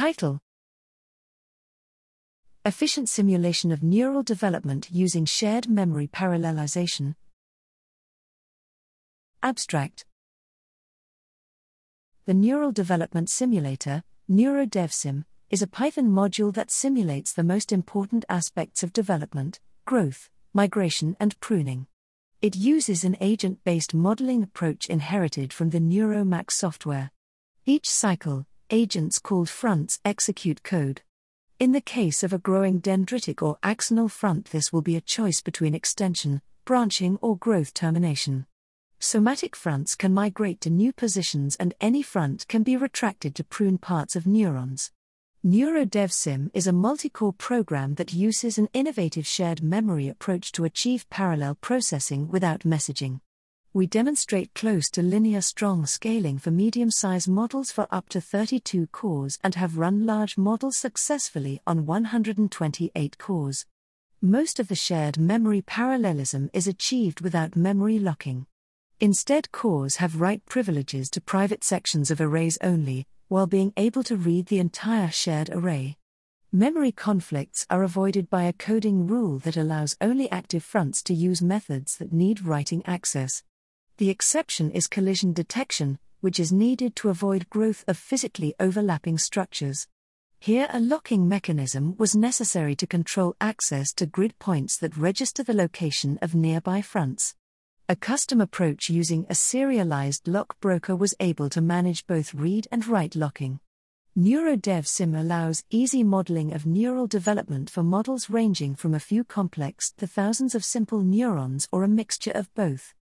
Title Efficient simulation of neural development using shared memory parallelization. Abstract The Neural Development Simulator, NeuroDevSim, is a Python module that simulates the most important aspects of development, growth, migration, and pruning. It uses an agent based modeling approach inherited from the NeuroMaC software. Each cycle, agents called fronts execute code. In the case of a growing dendritic or axonal front, this will be a choice between extension, branching, or growth termination. Somatic fronts can migrate to new positions, and any front can be retracted to prune parts of neurons. NeuroDevSim is a multi-core program that uses an innovative shared memory approach to achieve parallel processing without messaging. We demonstrate close to linear strong scaling for medium sized models for up to 32 cores and have run large models successfully on 128 cores. Most of the shared memory parallelism is achieved without memory locking. Instead, cores have write privileges to private sections of arrays only, while being able to read the entire shared array. Memory conflicts are avoided by a coding rule that allows only active fronts to use methods that need writing access. The exception is collision detection, which is needed to avoid growth of physically overlapping structures. Here, a locking mechanism was necessary to control access to grid points that register the location of nearby fronts. A custom approach using a serialized lock broker was able to manage both read and write locking. NeuroDevSim allows easy modeling of neural development for models ranging from a few complex to thousands of simple neurons or a mixture of both.